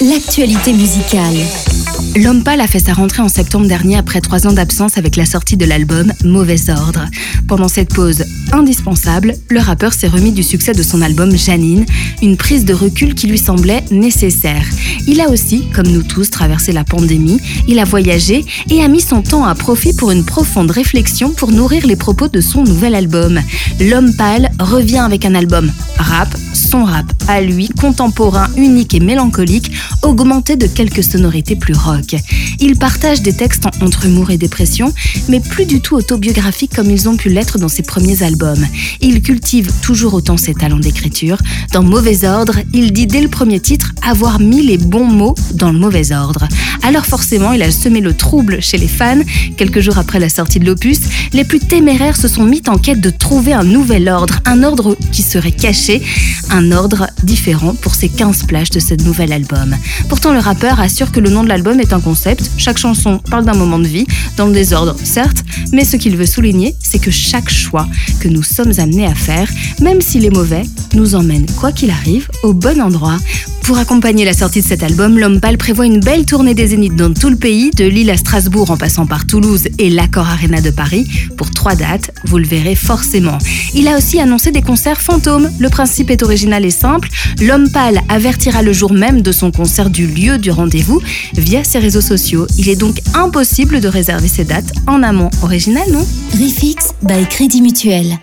l'actualité musicale. L'homme pâle a fait sa rentrée en septembre dernier après trois ans d'absence avec la sortie de l'album Mauvais Ordre. Pendant cette pause indispensable, le rappeur s'est remis du succès de son album Janine, une prise de recul qui lui semblait nécessaire. Il a aussi, comme nous tous, traversé la pandémie, il a voyagé et a mis son temps à profit pour une profonde réflexion pour nourrir les propos de son nouvel album. L'homme pâle revient avec un album rap, son rap à lui, contemporain, unique et mélancolique, augmenté de quelques sonorités plus rock. Il partage des textes entre humour et dépression, mais plus du tout autobiographiques comme ils ont pu l'être dans ses premiers albums. Il cultive toujours autant ses talents d'écriture. Dans Mauvais Ordre, il dit dès le premier titre avoir mis les bons mots dans le mauvais ordre. Alors forcément, il a semé le trouble chez les fans. Quelques jours après la sortie de l'opus, les plus téméraires se sont mis en quête de trouver un nouvel ordre, un ordre qui serait caché, un ordre différent pour ces 15 plages de ce nouvel album. Pourtant, le rappeur assure que le nom de l'album est un concept, chaque chanson parle d'un moment de vie, dans le désordre, certes, mais ce qu'il veut souligner, c'est que chaque choix que nous sommes amenés à faire, même s'il est mauvais, nous emmène, quoi qu'il arrive, au bon endroit. Pour accompagner la sortie de cet album, L'Homme Pâle prévoit une belle tournée des Zéniths dans tout le pays, de Lille à Strasbourg en passant par Toulouse et l'Accor Arena de Paris, pour trois dates, vous le verrez forcément. Il a aussi annoncé des concerts fantômes. Le principe est original et simple. L'Homme Pâle avertira le jour même de son concert du lieu du rendez-vous via ses réseaux sociaux. Il est donc impossible de réserver ces dates en amont. Original, non? Refix by Crédit Mutuel.